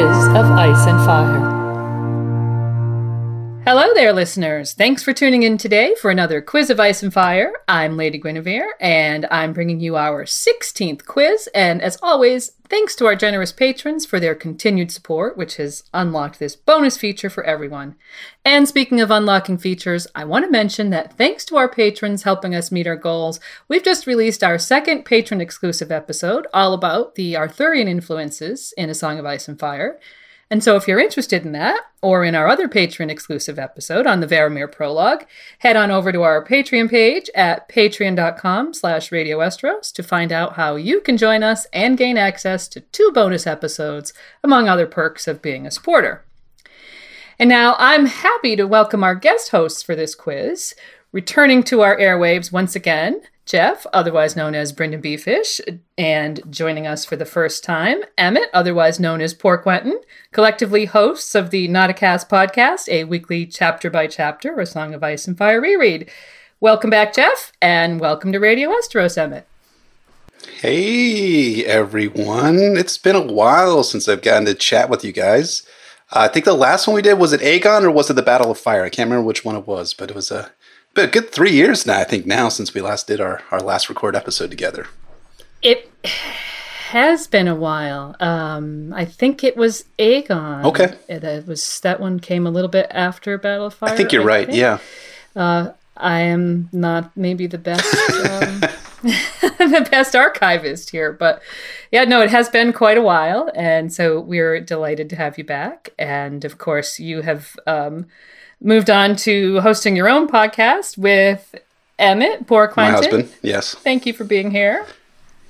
of ice and fire. Hello there, listeners. Thanks for tuning in today for another quiz of ice and fire. I'm Lady Guinevere, and I'm bringing you our 16th quiz. And as always, thanks to our generous patrons for their continued support, which has unlocked this bonus feature for everyone. And speaking of unlocking features, I want to mention that thanks to our patrons helping us meet our goals, we've just released our second patron exclusive episode all about the Arthurian influences in A Song of Ice and Fire. And so if you're interested in that, or in our other patron exclusive episode on the Varamir prologue, head on over to our Patreon page at patreon.com slash Radio to find out how you can join us and gain access to two bonus episodes, among other perks of being a supporter. And now I'm happy to welcome our guest hosts for this quiz. Returning to our airwaves once again, Jeff, otherwise known as BryndenBFish, and joining us for the first time, Emmett, otherwise known as Poor Quentyn, collectively hosts of the Not a Cast podcast, a weekly chapter by chapter or Song of Ice and Fire reread. Welcome back, Jeff, and welcome to Radio Westeros, Emmett. Hey everyone! It's been a while since I've gotten to chat with you guys. Uh, I think the last one we did was it Aegon or was it the Battle of Fire? I can't remember which one it was, but it was a, been a good three years now. I think now since we last did our our last record episode together. It has been a while. Um, I think it was Aegon. Okay. It, uh, was that one came a little bit after Battle of Fire. I think you're right. think. Yeah. Uh, I am not maybe the best um, the best archivist here, but yeah, no, it has been quite a while, and so we're delighted to have you back. And of course, you have um, moved on to hosting your own podcast with Emmett Poor My Quentin. husband. Yes. Thank you for being here.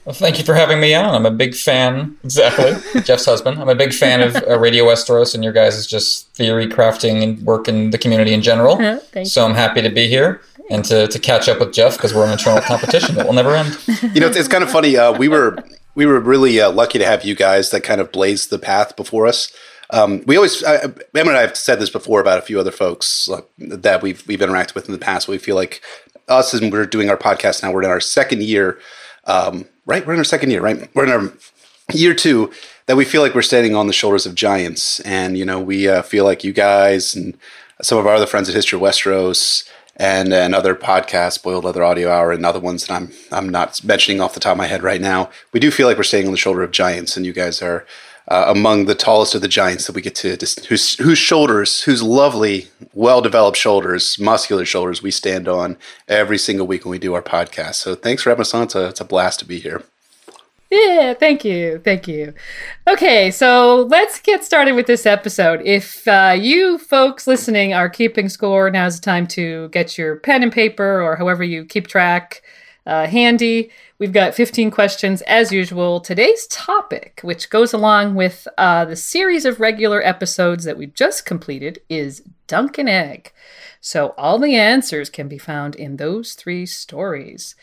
Well, thank you for having me on. I'm a big fan, exactly, Jeff's husband. I'm a big fan of uh, Radio Westeros and your guys' just theory crafting and work in the community in general. Thank so I'm happy to be here and to, to catch up with Jeff because we're an eternal competition that will never end. You know, it's, it's kind of funny. Uh, we were we were really uh, lucky to have you guys that kind of blazed the path before us. Um, we always, uh, Emma and I have said this before about a few other folks that we've we've interacted with in the past. We feel like us, and we're doing our podcast now. We're in our second year, um, right? We're in our second year, right? We're in our year two that we feel like we're standing on the shoulders of giants, and you know, we uh, feel like you guys and some of our other friends at History Westeros and and other podcasts, Boiled Leather Audio Hour, and other ones that I'm I'm not mentioning off the top of my head right now. We do feel like we're standing on the shoulder of giants, and you guys are uh, among the tallest of the giants that we get to whose whose shoulders, whose lovely, well developed shoulders, muscular shoulders, we stand on every single week when we do our podcast. So thanks for having us on. It's a, it's a blast to be here. Yeah, thank you. Thank you. Okay, so let's get started with this episode. If uh, you folks listening are keeping score, now's the time to get your pen and paper or however you keep track uh, handy. We've got 15 questions as usual. Today's topic, which goes along with uh, the series of regular episodes that we've just completed, is Dunk and Egg. So all the answers can be found in those three stories.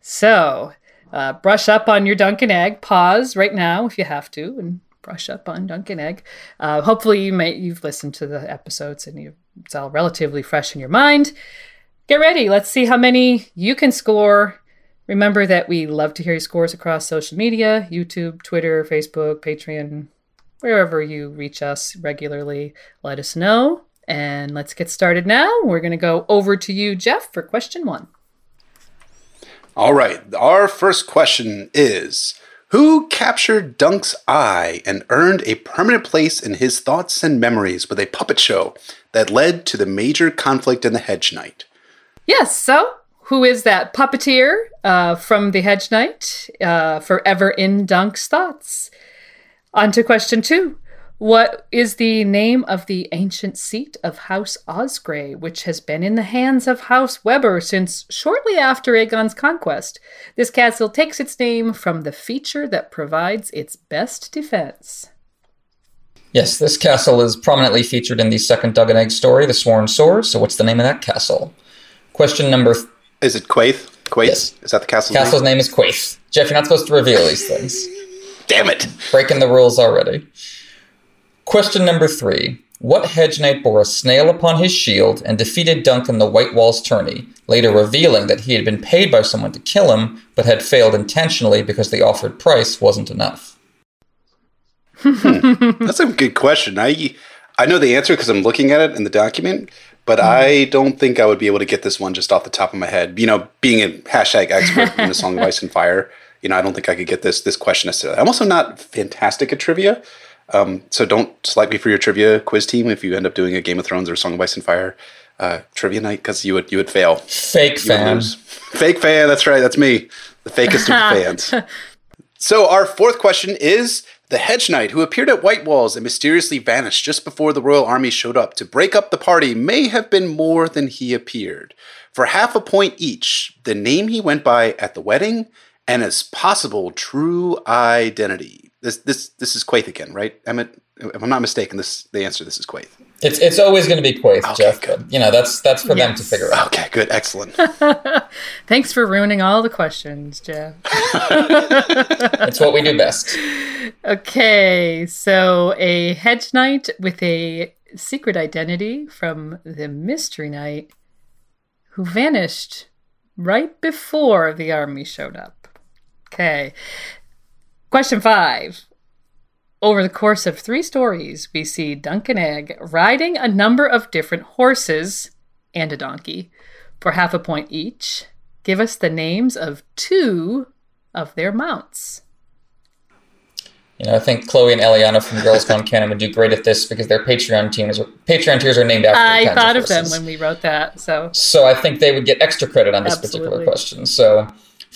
So, uh, brush up on your Dunk and Egg. Pause right now if you have to, and brush up on Dunk and Egg. Uh, hopefully, you may you've listened to the episodes and you, it's all relatively fresh in your mind. Get ready. Let's see how many you can score. Remember that we love to hear your scores across social media: YouTube, Twitter, Facebook, Patreon, wherever you reach us regularly. Let us know. And let's get started now. We're going to go over to you, Jeff, for question one. All right. Our first question is Who captured Dunk's eye and earned a permanent place in his thoughts and memories with a puppet show that led to the major conflict in the Hedge Knight? Yes. So, who is that puppeteer uh, from the Hedge Knight? Uh, forever in Dunk's thoughts. On to question two. What is the name of the ancient seat of House Osgrey, which has been in the hands of House Webber since shortly after Aegon's conquest? This castle takes its name from the feature that provides its best defense. Yes, this castle is prominently featured in the second Dunk and Egg story, The Sworn Sword. So, what's the name of that castle? Question number. Is it Quaithe? Quaithe? Yes. Is that the castle's, castle's name? name is Quaithe. Jeff, you're not supposed to reveal these things. Damn it! Breaking the rules already. Question number three. What hedge knight bore a snail upon his shield and defeated Duncan the White Wall's tourney, later revealing that he had been paid by someone to kill him, but had failed intentionally because the offered price wasn't enough? Hmm. That's a good question. I I know the answer because I'm looking at it in the document, but I don't think I would be able to get this one just off the top of my head. You know, being a hashtag expert in the Song of Ice and Fire, you know, I don't think I could get this this question necessarily. I'm also not fantastic at trivia, um, so don't slight me for your trivia quiz team if you end up doing a Game of Thrones or Song of Ice and Fire uh, trivia night because you would you would fail. Fake You would fan. Fake fan. That's right. That's me, the fakest of the fans. So our fourth question is the Hedge Knight, who appeared at White Walls and mysteriously vanished just before the royal army showed up to break up the party, may have been more than he appeared. For half a point each, the name he went by at the wedding and his possible true identity. This this this is Quaithe again, right? Emmett, if I'm not mistaken, this the answer. This is Quaithe. It's it's always going to be Quaithe, Okay, Jeff. good. But you know that's that's for them to figure out. Okay, good, excellent. Thanks for ruining all the questions, Jeff. It's what we do best. Okay, so a hedge knight with a secret identity from the Mystery Knight who vanished right before the army showed up. Okay. Question five. Over the course of three stories, we see Dunk and Egg riding a number of different horses and a donkey for half a point each. Give us the names of two of their mounts. You know, I think Chloe and Eliana from Girls Gone Canon would do great at this because their Patreon teams, Patreon tiers are named after. I thought of them when we wrote that. So So I think they would get extra credit on this particular question. So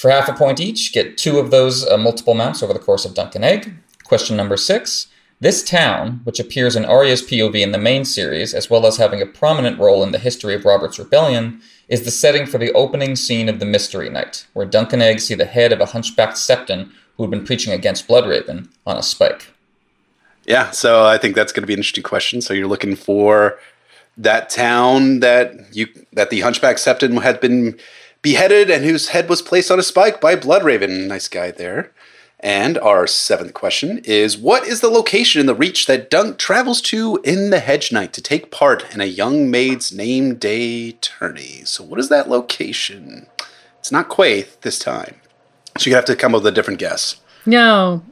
for half a point each, get two of those uh, multiple mounts over the course of Dunk and Egg. Question number six. This town, which appears in Arya's POV in the main series, as well as having a prominent role in the history of Robert's Rebellion, is the setting for the opening scene of the Mystery Knight, where Dunk and Egg see the head of a hunchbacked septon who had been preaching against Bloodraven on a spike. Yeah, so I think that's going to be an interesting question. So you're looking for that town that you that the Hunchback Septon had been beheaded and whose head was placed on a spike by Bloodraven. Nice guy there. And our seventh question is What is the location in the Reach that Dunk travels to in the Hedge Knight to take part in a young maid's name day tourney? So, what is that location? It's not Quaithe this time. So, you have to come up with a different guess. no,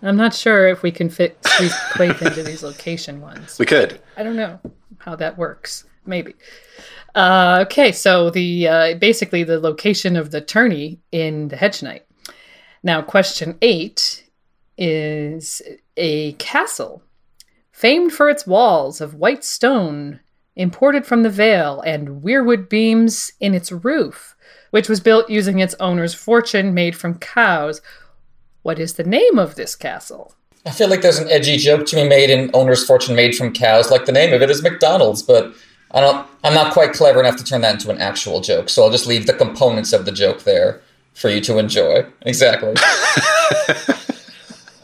I'm not sure if we can fit squeeze Quaithe into these location ones. We could. I don't know how that works. Maybe. Uh, okay, so the uh, basically the location of the tourney in the Hedge Knight. Now, question eight is a castle famed for its walls of white stone imported from the Vale and weirwood beams in its roof, which was built using its owner's fortune made from cows. What is the name of this castle? I feel like there's an edgy joke to be made in owner's fortune made from cows, like the name of it is McDonald's, but I don't I'm not quite clever enough to turn that into an actual joke, so I'll just leave the components of the joke there for you to enjoy. Exactly.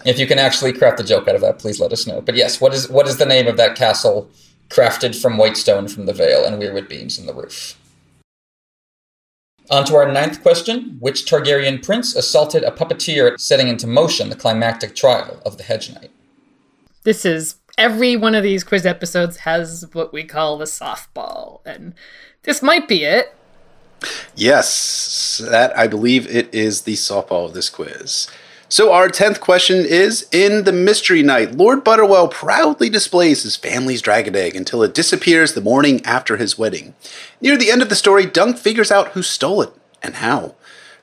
if you can actually craft a joke out of that, please let us know. But yes, what is what is the name of that castle crafted from white stone from the Vale and weirwood beams in the roof? On to our ninth question. Which Targaryen prince assaulted a puppeteer setting into motion the climactic trial of the Hedge Knight? This is every one of these quiz episodes has what we call the softball, and this might be it. Yes, that I believe it is the softball of this quiz. So our tenth question is: In the Mystery Knight, Lord Butterwell proudly displays his family's dragon egg until it disappears the morning after his wedding. Near the end of the story, Dunk figures out who stole it and how.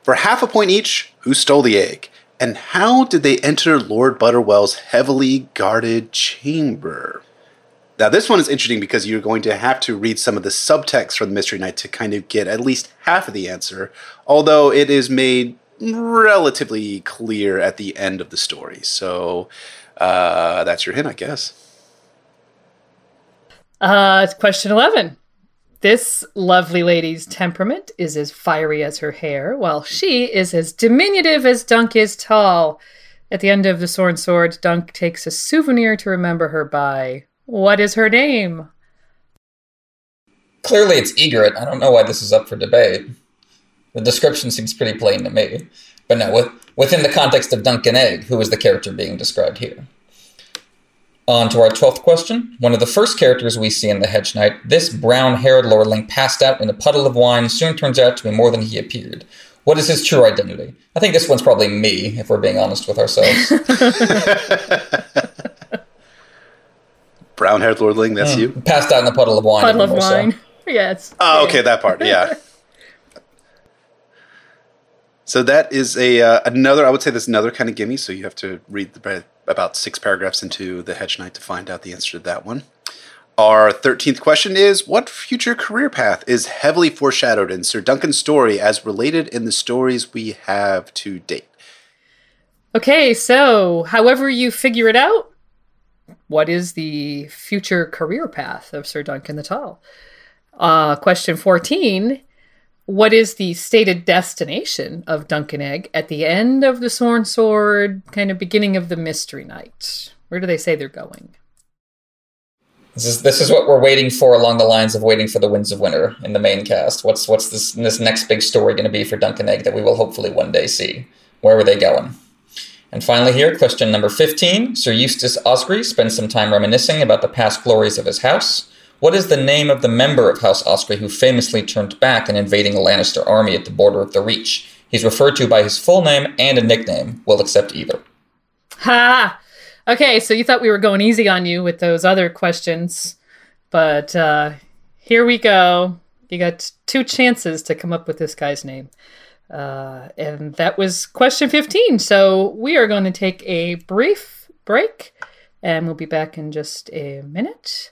For half a point each, who stole the egg, and how did they enter Lord Butterwell's heavily guarded chamber? Now, this one is interesting because you're going to have to read some of the subtext from the Mystery Knight to kind of get at least half of the answer, although it is made relatively clear at the end of the story. So uh, that's your hint, I guess. Uh, question 11. This lovely lady's temperament is as fiery as her hair, while she is as diminutive as Dunk is tall. At the end of the Sworn Sword, Dunk takes a souvenir to remember her by. What is her name? Clearly, it's Egret. I don't know why this is up for debate. The description seems pretty plain to me. But no, with, within the context of Dunk and Egg, who is the character being described here? On to our 12th question. One of the first characters we see in The Hedge Knight, this brown haired lordling passed out in a puddle of wine soon turns out to be more than he appeared. What is his true identity? I think this one's probably me, if we're being honest with ourselves. Brown haired lordling, that's Mm. you? Passed out in a puddle of wine. Puddle of more so. wine. Yes. Oh, okay, that part, yeah. so that is a uh, another. I would say that's another kind of gimme. So you have to read the, about six paragraphs into the Hedge Knight to find out the answer to that one. Our thirteenth question is: What future career path is heavily foreshadowed in Sir Duncan's story, as related in the stories we have to date? Okay, so however you figure it out, what is the future career path of Sir Duncan the Tall? Uh, question 14 What is the stated destination of Dunk and Egg at the end of the Sworn Sword, kind of beginning of the Mystery Knight? Where do they say they're going? This is this is what we're waiting for along the lines of waiting for the Winds of Winter in the main cast. What's what's this this next big story going to be for Dunk and Egg that we will hopefully one day see? Where were they going? And finally, here, question number 15. Sir Eustace Osgrey spends some time reminiscing about the past glories of his house. What is the name of the member of House Osgrey who famously turned back in invading Lannister army at the border of the Reach? He's referred to by his full name and a nickname. We'll accept either. Ha! Okay, so you thought we were going easy on you with those other questions, but uh, here we go. You got two chances to come up with this guy's name. Uh, and that was question 15. So we are going to take a brief break, and we'll be back in just a minute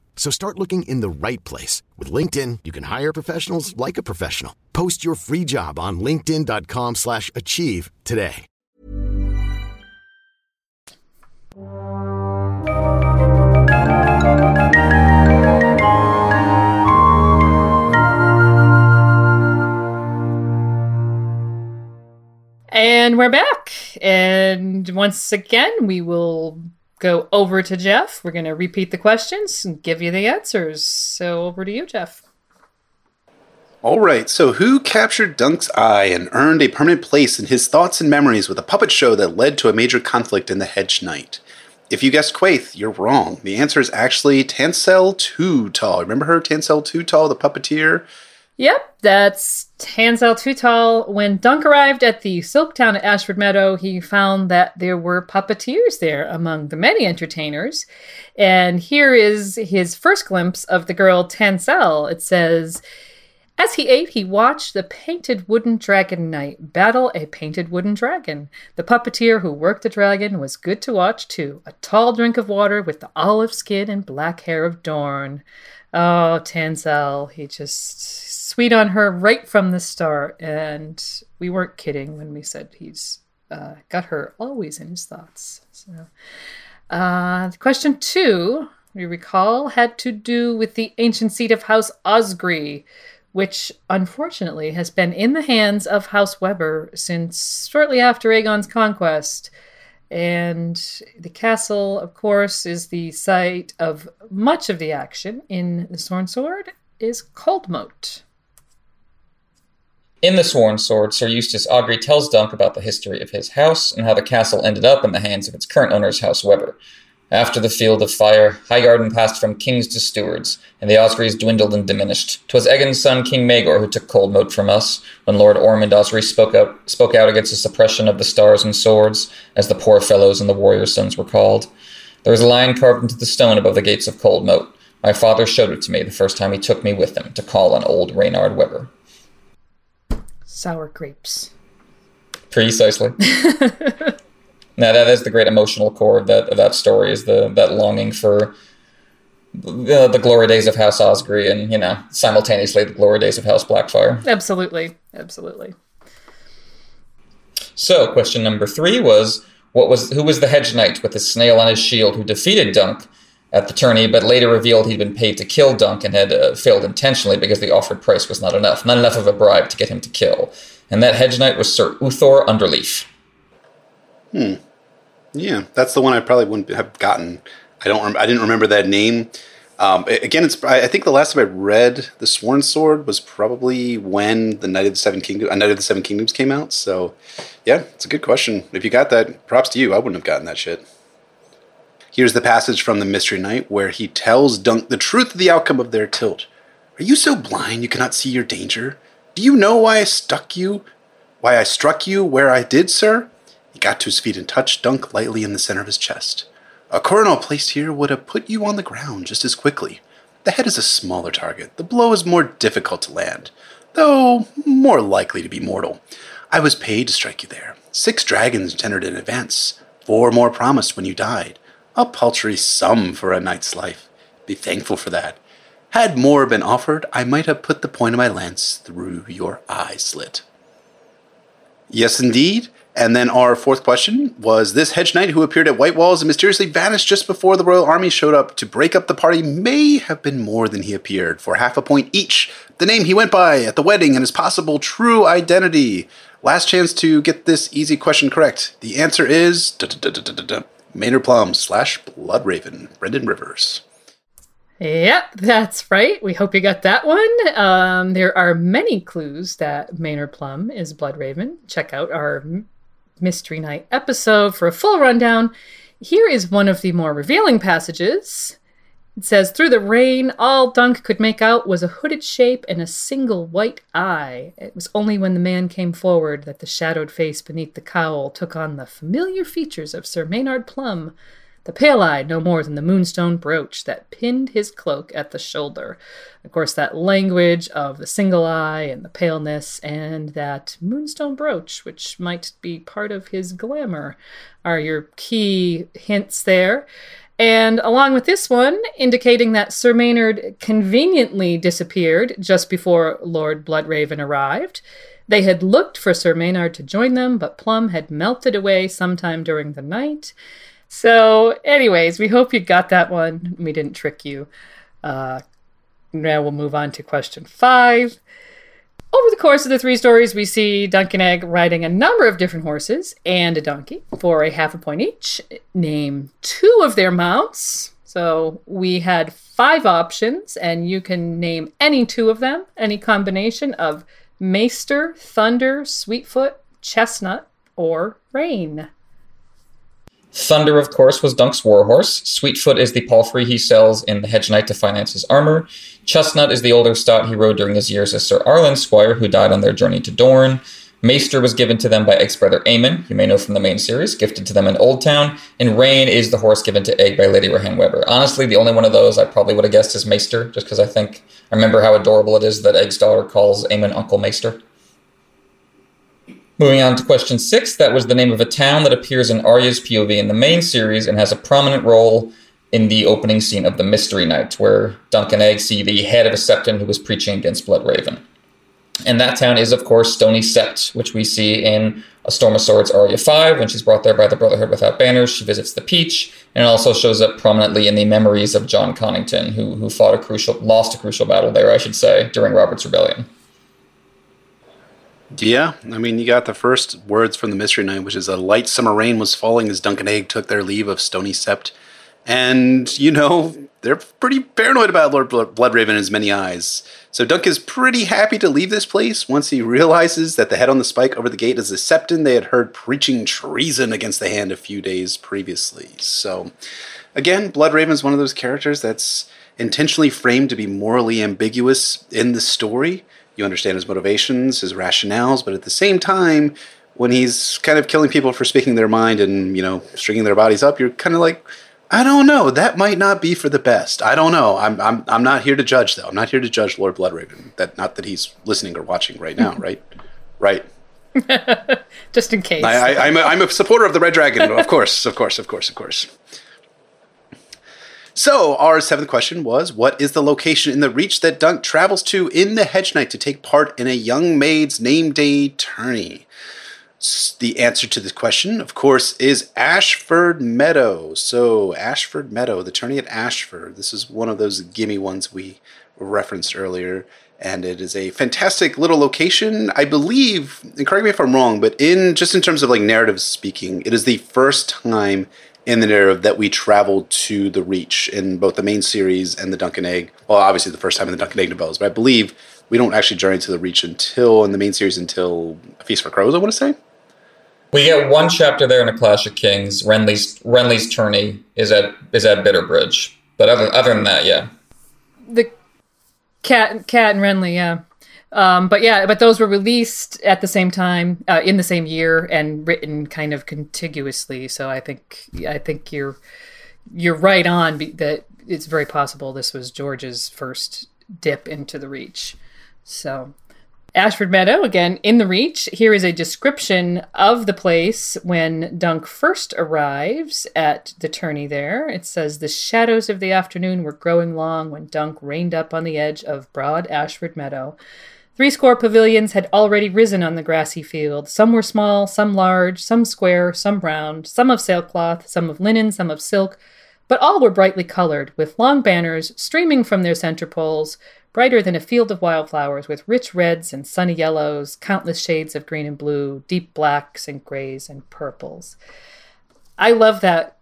So start looking in the right place. With LinkedIn, you can hire professionals like a professional. Post your free job on linkedin.com slash achieve today. And we're back. And once again, we will go over to Jeff. We're going to repeat the questions and give you the answers. So over to you, Jeff. All right, so who captured Dunk's eye and earned a permanent place in his thoughts and memories with a puppet show that led to a major conflict in the Hedge Knight? If you guessed Quaithe, you're wrong. The answer is actually Tanselle Too Tall. Remember her, Tanselle Too Tall, the puppeteer? Yep, that's Tanselle Too Tall. When Dunk arrived at the Silk Town at Ashford Meadow, he found that there were puppeteers there among the many entertainers. And here is his first glimpse of the girl Tanselle. It says, As he ate, he watched the painted wooden dragon knight battle a painted wooden dragon. The puppeteer who worked the dragon was good to watch, too. A tall drink of water with the olive skin and black hair of Dorn. Oh, Tanselle, he just sweet on her right from the start, and we weren't kidding when we said he's uh, got her always in his thoughts. So, uh, question two, we recall, had to do with the ancient seat of House Osgrey. which unfortunately has been in the hands of House Webber since shortly after Aegon's conquest. And the castle, of course, is the site of much of the action in the Sworn Sword, is Coldmoat. In the Sworn Sword, Sir Eustace Osgrey tells Dunk about the history of his house and how the castle ended up in the hands of its current owners, House Webber. After the field of fire, Highgarden passed from kings to stewards, and the Osgrey's dwindled and diminished. 'Twas Aegon's son, King Maegor, who took cold Coldmoat from us, when Lord Ormond Osgrey spoke out, spoke out against the suppression of the stars and swords, as the poor fellows and the warrior sons were called. There was a lion carved into the stone above the gates of Cold Coldmoat. My father showed it to me the first time he took me with him to call on old Reynard Webber. Sour grapes. Precisely. Now that is the great emotional core of that of that story is the that longing for the, the glory days of House Osgrey and you know simultaneously the glory days of House Blackfyre. Absolutely, absolutely. So question number three was what was who was the hedge knight with the snail on his shield who defeated Dunk at the tourney, but later revealed he'd been paid to kill Dunk and had uh, failed intentionally because the offered price was not enough, not enough of a bribe to get him to kill. And that hedge knight was Sir Uthor Underleaf. Hmm. Yeah, that's the one I probably wouldn't have gotten. I don't. Rem- I didn't remember that name. Um, again, it's. I think the last time I read the Sworn Sword was probably when the Knight of the Seven Kingdoms, uh, Knight of the Seven Kingdoms came out. So, yeah, it's a good question. If you got that, props to you. I wouldn't have gotten that shit. Here's the passage from the Mystery Knight where he tells Dunk the truth of the outcome of their tilt. Are you so blind you cannot see your danger? Do you know why I stuck you? Why I struck you where I did, sir? He got to his feet and touched Dunk lightly in the center of his chest. A coronal placed here would have put you on the ground just as quickly. The head is a smaller target. The blow is more difficult to land, though more likely to be mortal. I was paid to strike you there. Six dragons tendered in advance. Four more promised when you died. A paltry sum for a knight's life. Be thankful for that. Had more been offered, I might have put the point of my lance through your eye slit. Yes, indeed. And then our fourth question was this hedge knight who appeared at White Walls and mysteriously vanished just before the royal army showed up to break up the party may have been more than he appeared for half a point each. The name he went by at the wedding and his possible true identity. Last chance to get this easy question correct. The answer is Maynard Plum slash Bloodraven, Brynden Rivers. Yep, that's right. We hope you got that one. Um, there are many clues that Maynard Plum is Bloodraven. Check out our Mystery Knight episode for a full rundown. Here is one of the more revealing passages. It says, Through the rain, all Dunk could make out was a hooded shape and a single white eye. It was only when the man came forward that the shadowed face beneath the cowl took on the familiar features of Sir Maynard Plum, the pale eye no more than the moonstone brooch that pinned his cloak at the shoulder. Of course, that language of the single eye and the paleness and that moonstone brooch, which might be part of his glamour, are your key hints there. And along with this one, indicating that Sir Maynard conveniently disappeared just before Lord Bloodraven arrived. They had looked for Sir Maynard to join them, but Plum had melted away sometime during the night. So, anyways, we hope you got that one. We didn't trick you. Uh, now we'll move on to question five. Over the course of the three stories, we see Dunk and Egg riding a number of different horses and a donkey for a half a point each. Name two of their mounts. So we had five options, and you can name any two of them, any combination of Maester, Thunder, Sweetfoot, Chestnut, or Rain. Thunder, of course, was Dunk's warhorse. Sweetfoot is the palfrey he sells in the Hedge Knight to finance his armor. Chestnut is the older stot he rode during his years as Sir Arlan's squire, who died on their journey to Dorne. Maester was given to them by Egg's brother Aemon, you may know from the main series, gifted to them in Oldtown. And Rain is the horse given to Egg by Lady Rohanne Webber. Honestly, the only one of those I probably would have guessed is Maester, just because I think I remember how adorable it is that Egg's daughter calls Aemon Uncle Maester. Moving on to question six, that was the name of a town that appears in Arya's POV in the main series and has a prominent role in the opening scene of the Mystery Knight, where Dunk and Egg see the head of a Septon who was preaching against Bloodraven. And that town is, of course, Stony Sept, which we see in A Storm of Swords Arya 5 when she's brought there by the Brotherhood Without Banners. She visits the Peach, and it also shows up prominently in the memories of Jon Connington, who, who fought a crucial, lost a crucial battle there, I should say, during Robert's Rebellion. Yeah, I mean, you got the first words from the Mystery Knight, which is a light summer rain was falling as Dunk and Egg took their leave of Stony Sept. And, you know, they're pretty paranoid about Lord Bloodraven and his many eyes. So Dunk is pretty happy to leave this place once he realizes that the head on the spike over the gate is the Septon they had heard preaching treason against the hand a few days previously. So, again, Bloodraven is one of those characters that's intentionally framed to be morally ambiguous in the story you understand his motivations, his rationales, but at the same time, when he's kind of killing people for speaking their mind and, you know, stringing their bodies up, you're kind of like, I don't know. That might not be for the best. I don't know. I'm I'm I'm not here to judge though. I'm not here to judge Lord Bloodraven. That not that he's listening or watching right now, mm-hmm. right? Right. Just in case. I, I, I'm a, I'm a supporter of the Red Dragon, of course, of course, of course, of course. So, our seventh question was What is the location in the Reach that Dunk travels to in the Hedge Knight to take part in a young maid's name day tourney? The answer to this question, of course, is Ashford Meadow. So, Ashford Meadow, the tourney at Ashford. This is one of those gimme ones we referenced earlier. And it is a fantastic little location. I believe, and correct me if I'm wrong, but in just in terms of like narrative speaking, it is the first time in the narrative that we traveled to the Reach in both the main series and the Dunk and Egg. Well, obviously the first time in the Dunk and Egg novellas, but I believe we don't actually journey to the Reach until in the main series until Feast for Crows. I want to say. We get one chapter there in A Clash of Kings. Renly's Renly's tourney is at is at Bitterbridge, but other other than that, yeah. The cat cat and Renly, yeah. Um, but yeah, but those were released at the same time uh, in the same year and written kind of contiguously. So I think I think you're you're right on be, that it's very possible this was George's first dip into the Reach. So Ashford Meadow, again, in the Reach. Here is a description of the place when Dunk first arrives at the tourney there. It says, The shadows of the afternoon were growing long when Dunk reined up on the edge of broad Ashford Meadow. Threescore pavilions had already risen on the grassy field. Some were small, some large, some square, some round, some of sailcloth, some of linen, some of silk, but all were brightly colored, with long banners streaming from their center poles, brighter than a field of wildflowers, with rich reds and sunny yellows, countless shades of green and blue, deep blacks and grays and purples. I love that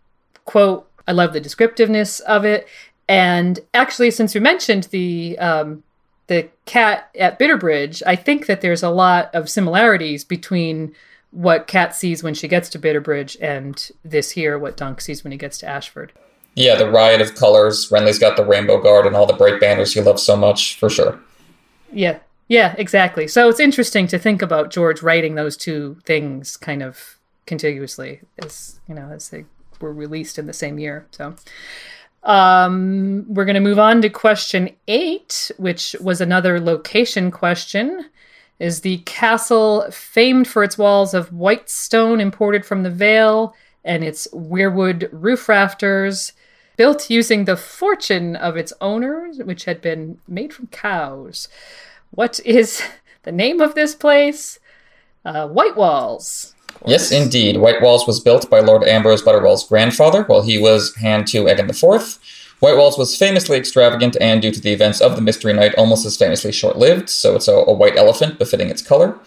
quote. I love the descriptiveness of it. And actually, since you mentioned the um, the cat at Bitterbridge, I think that there's a lot of similarities between what Cat sees when she gets to Bitterbridge and this here, what Dunk sees when he gets to Ashford. Yeah, the riot of colors. Renly's got the rainbow guard and all the bright banners he loves so much, for sure. Yeah, yeah, exactly. So it's interesting to think about George writing those two things kind of contiguously, as you know, as they were released in the same year. So, um, we're going to move on to question eight, which was another location question. Is the castle famed for its walls of white stone imported from the Vale and its weirwood roof rafters, built using the fortune of its owners, which had been made from cows? What is the name of this place? Uh, white Walls. Yes, indeed. White Walls was built by Lord Ambrose Butterwell's grandfather while he was hand to Aegon IV. White Walls was famously extravagant and, due to the events of the Mystery Knight, almost as famously short lived, so it's a, a, white elephant befitting its color.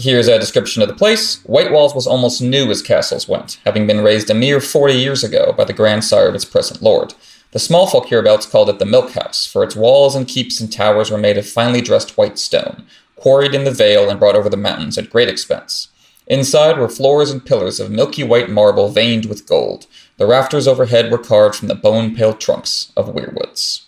Here's a description of the place. White Walls was almost new as castles went, having been raised a mere 40 years ago by the grandsire of its present lord. The small folk hereabouts called it the Milk House, for its walls and keeps and towers were made of finely dressed white stone, quarried in the vale and brought over the mountains at great expense. Inside were floors and pillars of milky white marble veined with gold. The rafters overhead were carved from the bone pale trunks of weirwoods.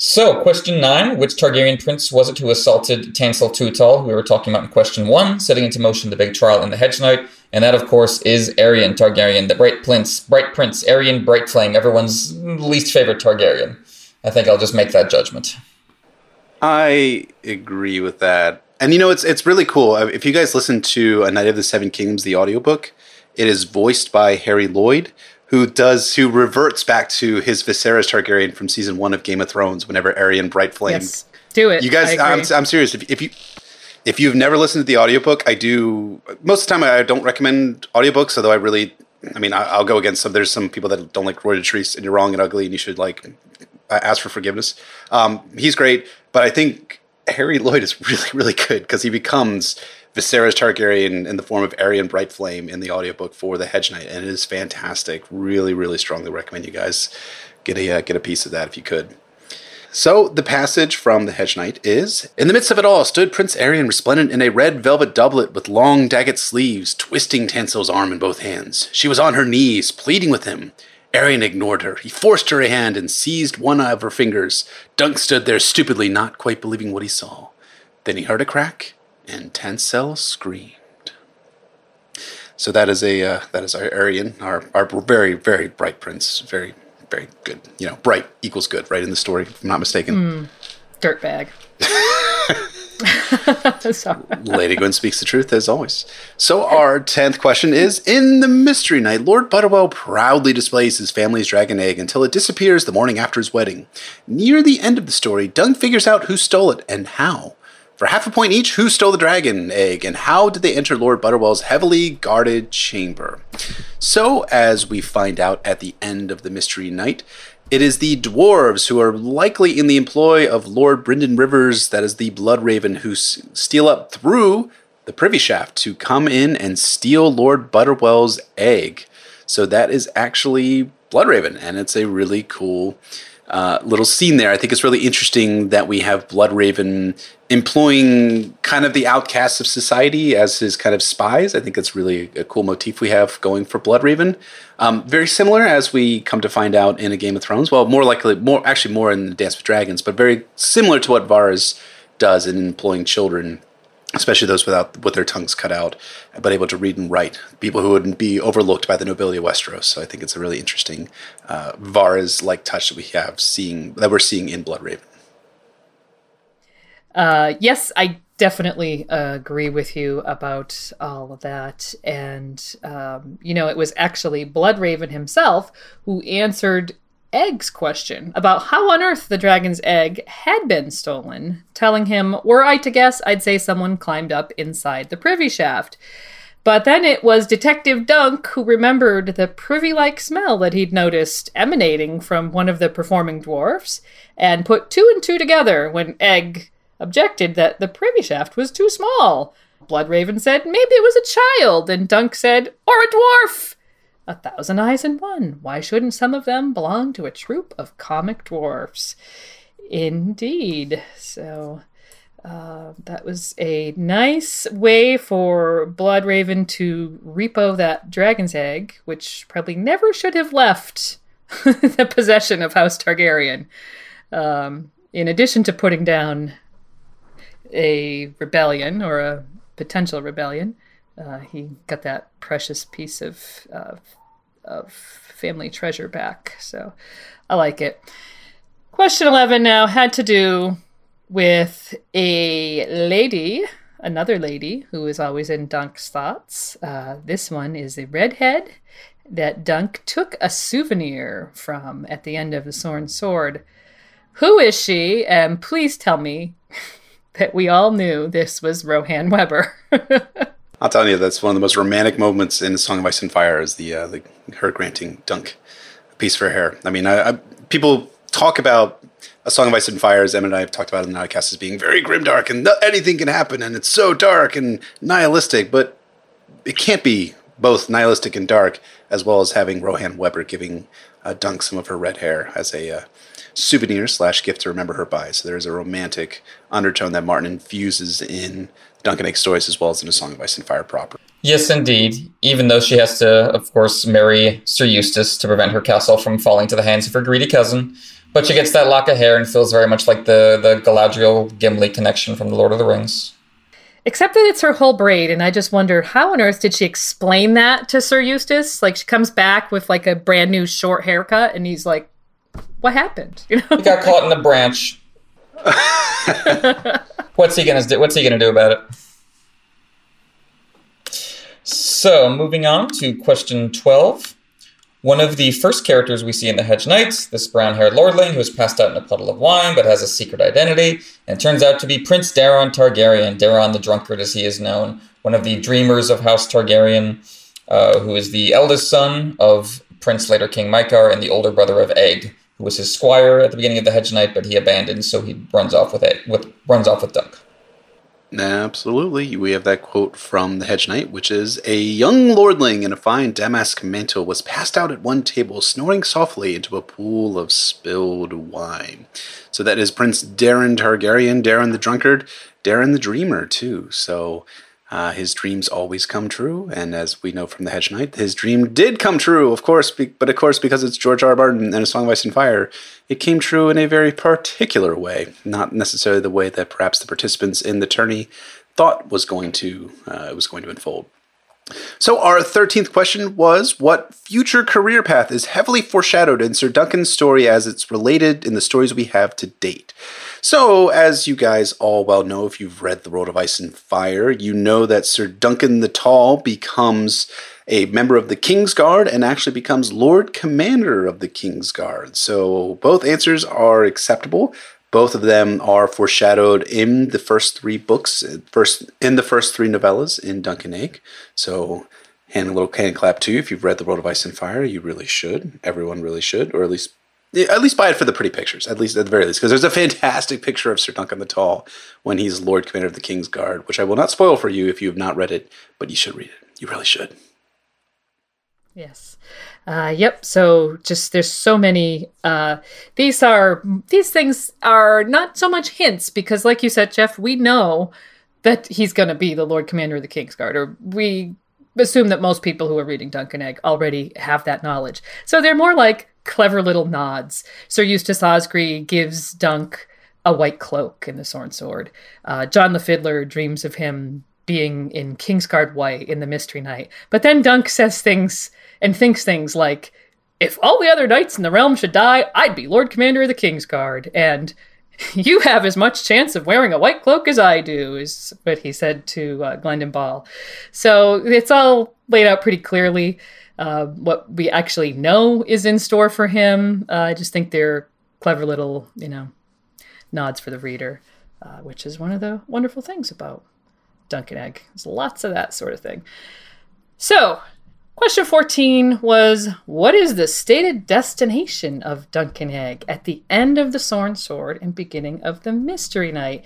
So, question nine Which Targaryen prince was it who assaulted Tanselle Too Tall, who we were talking about in question one, setting into motion the big trial in the Hedge Knight? And that, of course, is Aerion Targaryen, the bright prince, bright prince, Aerion Bright Flame, everyone's least favorite Targaryen. I think I'll just make that judgment. I agree with that. And you know, it's it's really cool. Uh, if you guys listen to A Knight of the Seven Kingdoms, the audiobook, it is voiced by Harry Lloyd, who does who reverts back to his Viserys Targaryen from season one of Game of Thrones. Whenever Aerion Brightflame yes. do it. You guys, I'm. I'm serious. If, if you if you've never listened to the audiobook, I do. Most of the time, I don't recommend audiobooks. Although I really, I mean, I, I'll go against some. There's some people that don't like Roy Dotrice, and you're wrong and ugly, and you should like ask for forgiveness. Um, he's great, but I think Harry Lloyd is really, really good because he becomes Viserys Targaryen in the form of Aerion Brightflame in the audiobook for the Hedge Knight, and it is fantastic. Really, really strongly recommend you guys get a uh, get a piece of that if you could. So the passage from the Hedge Knight is In the midst of it all stood Prince Aerion resplendent in a red velvet doublet with long dagged sleeves, twisting Tanselle's arm in both hands. She was on her knees, pleading with him. Aerion ignored her. He forced her a hand and seized one of her fingers. Dunk stood there stupidly, not quite believing what he saw. Then he heard a crack, and Tanselle screamed. So that is a uh, that is our Aerion, our our very very bright prince, very very good. You know, bright equals good, right in the story, if I'm not mistaken. Dirtbag. Sorry. Lady Gwen speaks the truth as always. So our tenth question is: In the Mystery Knight, Lord Butterwell proudly displays his family's dragon egg until it disappears the morning after his wedding. Near the end of the story, Dunk figures out who stole it and how. For half a point each, who stole the dragon egg and how did they enter Lord Butterwell's heavily guarded chamber? So, as we find out at the end of the Mystery Knight, it is the dwarves who are likely in the employ of Lord Brynden Rivers, that is the Blood Raven, who s- steal up through the privy shaft to come in and steal Lord Butterwell's egg. So that is actually Blood Raven, and it's a really cool uh, little scene there. I think it's really interesting that we have Blood Raven employing kind of the outcasts of society as his kind of spies. I think it's really a cool motif we have going for Blood Raven. Um, very similar as we come to find out in a Game of Thrones. Well, more likely, more actually more in Dance with Dragons, but very similar to what Varys does in employing children especially those without with their tongues cut out, but able to read and write. People who wouldn't be overlooked by the nobility of Westeros. So I think it's a really interesting uh, Varys like touch that we have seeing that we're seeing in Blood Raven. Uh, yes, I definitely uh, agree with you about all of that. And, um, you know, it was actually Bloodraven himself who answered Egg's question about how on earth the dragon's egg had been stolen, telling him, Were I to guess, I'd say someone climbed up inside the privy shaft. But then it was Detective Dunk who remembered the privy like smell that he'd noticed emanating from one of the performing dwarfs and put two and two together when Egg objected that the privy shaft was too small. Bloodraven said maybe it was a child, and Dunk said, or a dwarf. A thousand eyes in one. Why shouldn't some of them belong to a troop of comic dwarfs? Indeed. So uh, that was a nice way for Bloodraven to repo that dragon's egg, which probably never should have left the possession of House Targaryen. Um, in addition to putting down a rebellion or a potential rebellion, uh, he got that precious piece of, of of family treasure back. So I like it. Question 11 now had to do with a lady, another lady who is always in Dunk's thoughts. Uh, this one is a redhead that Dunk took a souvenir from at the end of the Sworn Sword. Who is she? And please tell me that we all knew this was Rohanne Webber. I'll tell you, that's one of the most romantic moments in Song of Ice and Fire is the, uh, the her granting Dunk a piece for her hair. I mean, I, I, people talk about A Song of Ice and Fire, as Em and I have talked about in the podcast, as being very grimdark and th- anything can happen and it's so dark and nihilistic, but it can't be both nihilistic and dark, as well as having Rohanne Webber giving uh, Dunk some of her red hair as a uh, souvenir slash gift to remember her by. So there's a romantic undertone that Martin infuses in Dunk and Egg stories as well as in A Song of Ice and Fire proper. Yes, indeed. Even though she has to, of course, marry Sir Eustace to prevent her castle from falling to the hands of her greedy cousin. But she gets that lock of hair and feels very much like the, the Galadriel Gimli connection from The Lord of the Rings. Except that it's her whole braid, and I just wonder how on earth did she explain that to Sir Eustace? Like she comes back with like a brand new short haircut, and he's like, "What happened?" You know? He got caught in a branch. what's he gonna do? What's he gonna do about it? So, moving on to question twelve. One of the first characters we see in the Hedge Knights, this brown haired lordling who is passed out in a puddle of wine but has a secret identity, and turns out to be Prince Daeron Targaryen, Daeron the Drunkard as he is known, one of the dreamers of House Targaryen, uh, who is the eldest son of Prince later King Maekar and the older brother of Aeg, who was his squire at the beginning of the Hedge Knight, but he abandons, so he runs off with it, with runs off with Dunk. Absolutely. We have that quote from the Hedge Knight, which is A young lordling in a fine damask mantle was passed out at one table, snoring softly into a pool of spilled wine. So that is Prince Daeron Targaryen, Daeron the Drunkard, Daeron the Dreamer, too. So uh, his dreams always come true, and as we know from the Hedge Knight, his dream did come true, of course. Be- but of course, because it's George R. R. Martin and A Song of Ice and Fire, it came true in a very particular way, not necessarily the way that perhaps the participants in the tourney thought was going to uh, was going to unfold. So our thirteenth question was: What future career path is heavily foreshadowed in Sir Duncan's story as it's related in the stories we have to date? So, as you guys all well know, if you've read The World of Ice and Fire, you know that Sir Duncan the Tall becomes a member of the King's Guard and actually becomes Lord Commander of the King's Guard. So, both answers are acceptable. Both of them are foreshadowed in the first three books, first in the first three novellas in Dunk and Egg. So, hand a little hand clap to you if you've read The World of Ice and Fire. You really should. Everyone really should, or at least at least buy it for the pretty pictures, at least at the very least, because there's a fantastic picture of Sir Duncan the Tall when he's Lord Commander of the King's Guard, which I will not spoil for you if you have not read it, but you should read it. You really should. Yes. Uh, yep. So just there's so many. Uh, these are these things are not so much hints because, like you said, Jeff, we know that he's going to be the Lord Commander of the King's Guard, or we assume that most people who are reading Dunk and Egg already have that knowledge. So they're more like clever little nods. Sir Eustace Osgrey gives Dunk a white cloak and the Sworn Sword. Uh, John the Fiddler dreams of him being in Kingsguard White in the Mystery Knight. But then Dunk says things and thinks things like, if all the other knights in the realm should die, I'd be Lord Commander of the Kingsguard. And you have as much chance of wearing a white cloak as I do, is what he said to uh, Glendon Ball. So it's all laid out pretty clearly. Uh, what we actually know is in store for him. Uh, I just think they're clever little, you know, nods for the reader, uh, which is one of the wonderful things about Dunk and Egg. There's lots of that sort of thing. So, question 14 was What is the stated destination of Dunk and Egg at the end of the Sworn Sword and beginning of the Mystery Knight?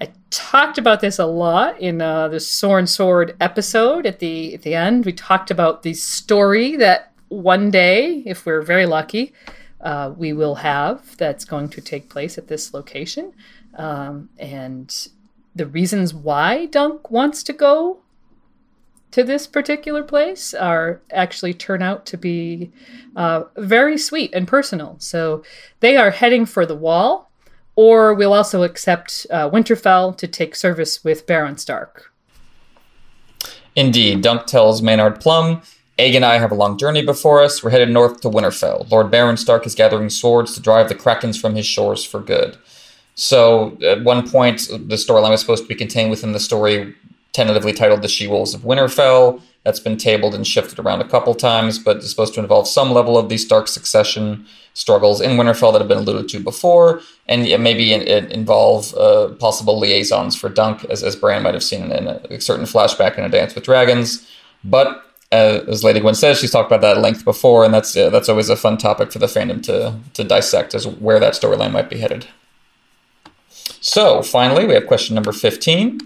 I talked about this a lot in uh, the Sworn Sword episode at the at the end. We talked about the story that one day, if we're very lucky, uh, we will have that's going to take place at this location, um, and the reasons why Dunk wants to go to this particular place are actually turn out to be uh, very sweet and personal. So they are heading for the wall or we'll also accept uh, Winterfell to take service with Beron Stark. Indeed, Dunk tells Maynard Plumm, Egg and I have a long journey before us. We're headed north to Winterfell. Lord Beron Stark is gathering swords to drive the Krakens from his shores for good. So, at one point, the storyline was supposed to be contained within the story tentatively titled The She Wolves of Winterfell. That's been tabled and shifted around a couple times, but is supposed to involve some level of these Stark succession struggles in Winterfell that have been alluded to before, and maybe in, in, involve uh, possible liaisons for Dunk, as, as Bran might have seen in a, a certain flashback in A Dance with Dragons. But uh, as Lady Gwen says, she's talked about that at length before, and that's uh, that's always a fun topic for the fandom to to dissect as where that storyline might be headed. So finally, we have question number fifteen,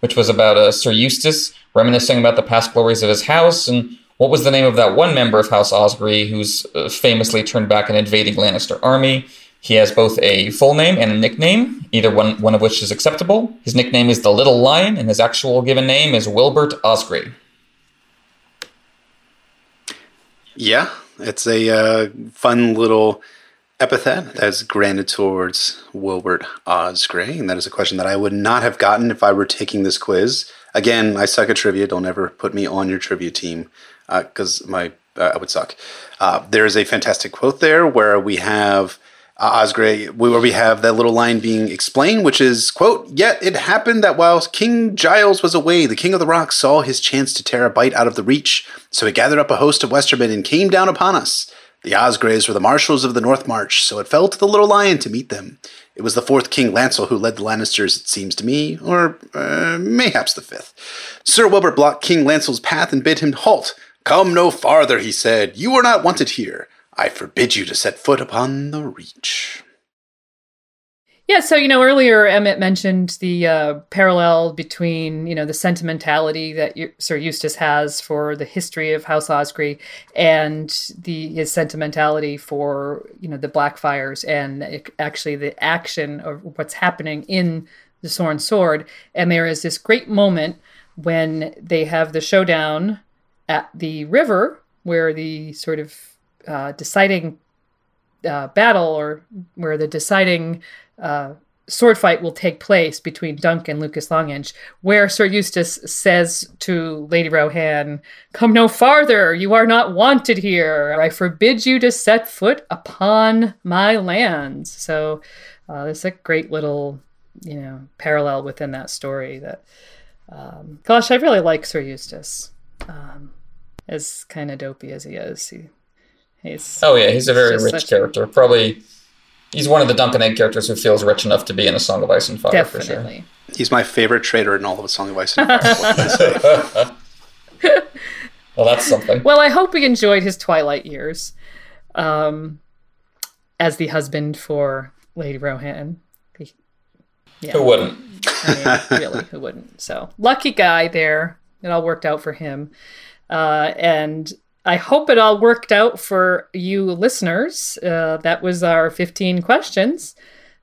which was about uh, Sir Eustace reminiscing about the past glories of his house and what was the name of that one member of House Osgrey who's uh, famously turned back an invading Lannister army? He has both a full name and a nickname, either one, one of which is acceptable. His nickname is the Little Lion, and his actual given name is Wilbert Osgrey. Yeah, it's a uh, fun little epithet that's granted towards Wilbert Osgrey, and that is a question that I would not have gotten if I were taking this quiz. Again, I suck at trivia. Don't ever put me on your trivia team because uh, my uh, I would suck. Uh, there is a fantastic quote there where we have uh, Osgrey, where we have that little line being explained, which is, quote, Yet it happened that while King Gyles was away, the King of the Rocks saw his chance to tear a bite out of the reach, so he gathered up a host of Westermen and came down upon us. The Osgreys were the marshals of the North March, so it fell to the little lion to meet them. It was the fourth King Lancel who led the Lannisters, it seems to me, or uh, mayhaps the fifth. Sir Wilbert blocked King Lancel's path and bid him halt. Come no farther, he said. You are not wanted here. I forbid you to set foot upon the reach. Yeah, so you know earlier Emmett mentioned the uh, parallel between you know the sentimentality that Sir Eustace has for the history of House Osgrey and the his sentimentality for you know the Blackfyres and it, actually the action of what's happening in the Sworn Sword. And there is this great moment when they have the showdown at the river where the sort of uh, deciding uh, battle or where the deciding uh, sword fight will take place between Dunk and Lucas Longinch, where Sir Eustace says to Lady Rohanne, Come no farther, you are not wanted here. I forbid you to set foot upon my lands. So uh, there's a great little, you know, parallel within that story that, um, gosh, I really like Sir Eustace. Um, as kind of dopey as he is, he He's oh yeah, he's a very rich character. A... Probably he's one of the Dunk and Egg characters who feels rich enough to be in a Song of Ice and Fire Definitely. for sure. He's my favorite traitor in all of a Song of Ice and Fire. well, that's something. Well, I hope he enjoyed his twilight years um, as the husband for Lady Rohanne. Yeah. Who wouldn't? I mean, really, who wouldn't? So lucky guy there. It all worked out for him. Uh, and I hope it all worked out for you listeners. Uh, that was our 15 questions.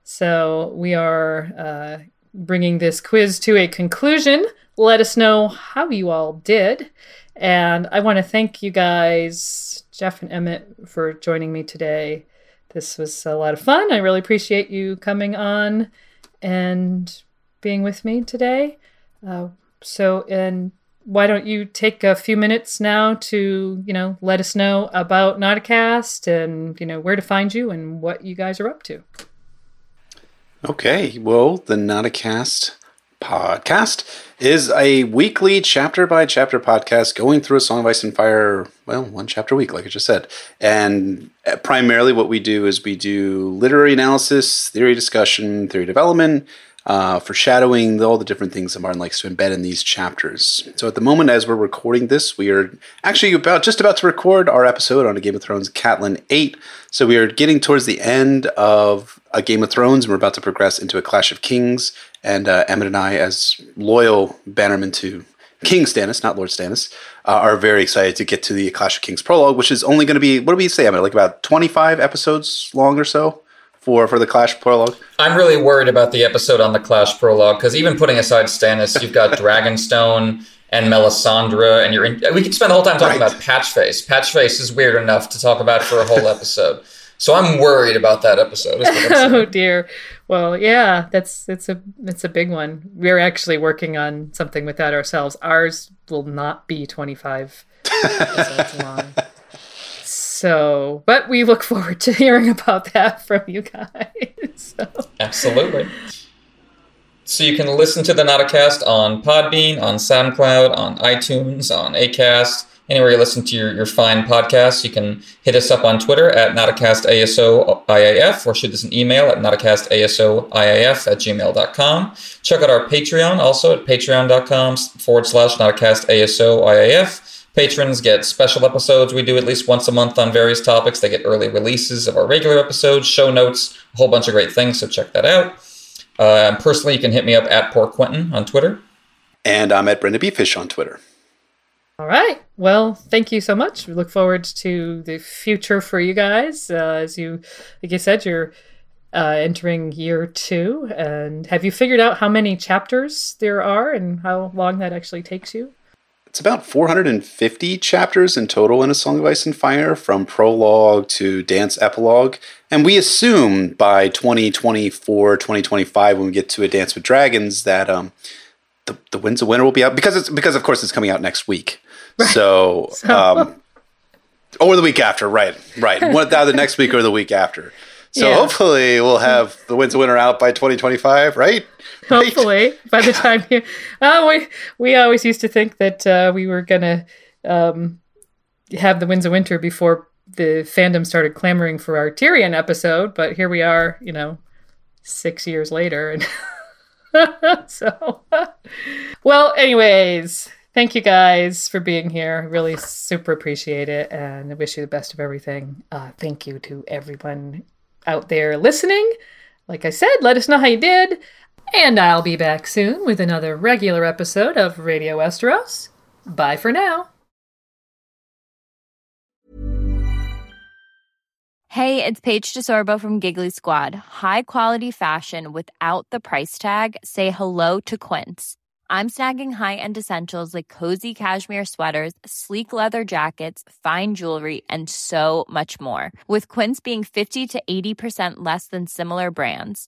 So we are uh, bringing this quiz to a conclusion. Let us know how you all did. And I want to thank you guys, Jeff and Emmett, for joining me today. This was a lot of fun. I really appreciate you coming on and being with me today. Uh, so, and why don't you take a few minutes now to, you know, let us know about Nauticast and, you know, where to find you and what you guys are up to. Okay. Well, the Nauticast podcast is a weekly chapter by chapter podcast going through a Song of Ice and Fire, well, one chapter a week, like I just said. And uh, primarily what we do is we do literary analysis, theory discussion, theory development, uh, foreshadowing all the different things that Martin likes to embed in these chapters. So at the moment, as we're recording this, we are actually about just about to record our episode on a Game of Thrones Catelyn 8. So we are getting towards the end of a Game of Thrones, and we're about to progress into a Clash of Kings. And uh, Emmett and I, as loyal bannermen to King Stannis, not Lord Stannis, uh, are very excited to get to the Clash of Kings prologue, which is only going to be, what do we say, Emmett, like about 25 episodes long or so? For for the Clash prologue? I'm really worried about the episode on the Clash prologue because even putting aside Stannis, you've got Dragonstone and Melisandre, and you're in, we could spend the whole time talking right. about Patchface. Patchface is weird enough to talk about for a whole episode. So I'm worried about that episode. oh dear. Well, yeah, that's it's a it's a big one. We're actually working on something with that ourselves. Ours will not be 25 episodes long. So, but we look forward to hearing about that from you guys. so. Absolutely. So you can listen to the Nauticast on Podbean, on SoundCloud, on iTunes, on Acast, anywhere you listen to your, your fine podcasts. You can hit us up on Twitter at NauticastASOIAF or shoot us an email at NauticastASOIAF at gmail.com. Check out our Patreon also at patreon.com forward slash NauticastASOIAF. Patrons get special episodes we do at least once a month on various topics. They get early releases of our regular episodes, show notes, a whole bunch of great things, so check that out. Uh, personally, you can hit me up at Poor Quentyn on Twitter. And I'm at BryndenBFish on Twitter. All right. Well, thank you so much. We look forward to the future for you guys. Uh, as you, like you said, you're uh, entering year two. And have you figured out how many chapters there are and how long that actually takes you? It's about 450 chapters in total in A Song of Ice and Fire, from prologue to dance epilogue. And we assume by 2024, 2025, when we get to A Dance with Dragons, that um, the, the Winds of Winter will be out because it's because of course it's coming out next week. Right. So, so. Um, or the week after, right? Right. Either next week or the week after. So Yeah. hopefully we'll have the Winds of Winter out by 2025, right? Hopefully, by the time you, oh, we we always used to think that uh, we were gonna um, have the Winds of Winter before the fandom started clamoring for our Tyrion episode, but here we are, you know, six years later, and so. well, anyways, thank you guys for being here. Really super appreciate it, and I wish you the best of everything. Uh, thank you to everyone out there listening. Like I said, let us know how you did. And I'll be back soon with another regular episode of Radio Westeros. Bye for now. Hey, it's Paige DeSorbo from Giggly Squad. High quality fashion without the price tag. Say hello to Quince. I'm snagging high-end essentials like cozy cashmere sweaters, sleek leather jackets, fine jewelry, and so much more. With Quince being 50 to 80% less than similar brands.